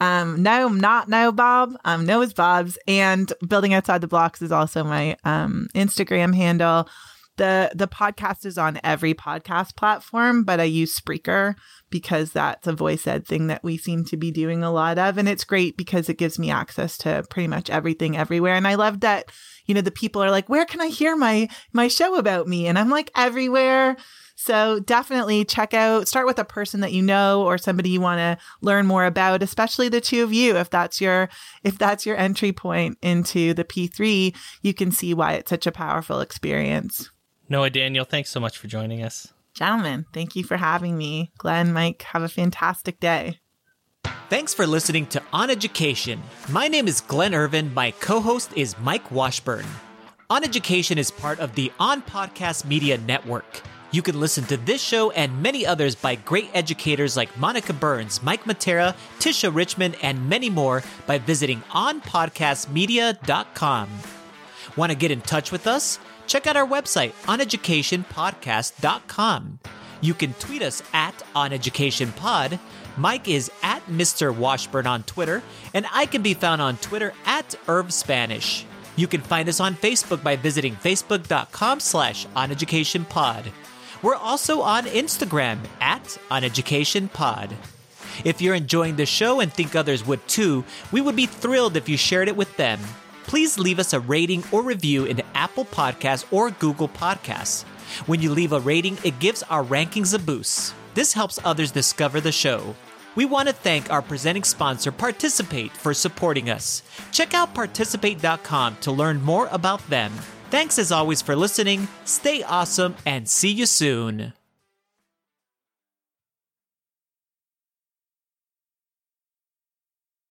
Um, no, I'm not Noa Bob. I'm Noa's Bobs. And building outside the blocks is also my um, Instagram handle. The the podcast is on every podcast platform, but I use Spreaker because that's a voice ed thing that we seem to be doing a lot of. And it's great because it gives me access to pretty much everything everywhere. And I love that, you know, the people are like, where can I hear my my show about me? And I'm like, everywhere. So definitely check out, start with a person that you know or somebody you want to learn more about, especially the two of you. If that's your, if that's your entry point into the P3, you can see why it's such a powerful experience. Noa Daniel, thanks so much for joining us. Gentlemen, thank you for having me. Glenn, Mike, have a fantastic day. Thanks for listening to On Education. My name is Glenn Irvin. My co host is Mike Washburn. On Education is part of the On Podcast Media Network. You can listen to this show and many others by great educators like Monica Burns, Mike Matera, Tisha Richmond, and many more by visiting onpodcastmedia.com. Want to get in touch with us? Check out our website, oneducationpodcast.com. You can tweet us at oneducationpod. Mike is at Mr. Washburn on Twitter, and I can be found on Twitter at Irv Spanish. You can find us on Facebook by visiting facebook.com slash oneducationpod. We're also on Instagram at oneducationpod. If you're enjoying the show and think others would too, we would be thrilled if you shared it with them. Please leave us a rating or review in Apple Podcasts or Google Podcasts. When you leave a rating, it gives our rankings a boost. This helps others discover the show. We want to thank our presenting sponsor, Participate, for supporting us. Check out participate.com to learn more about them. Thanks as always for listening, stay awesome, and see you soon.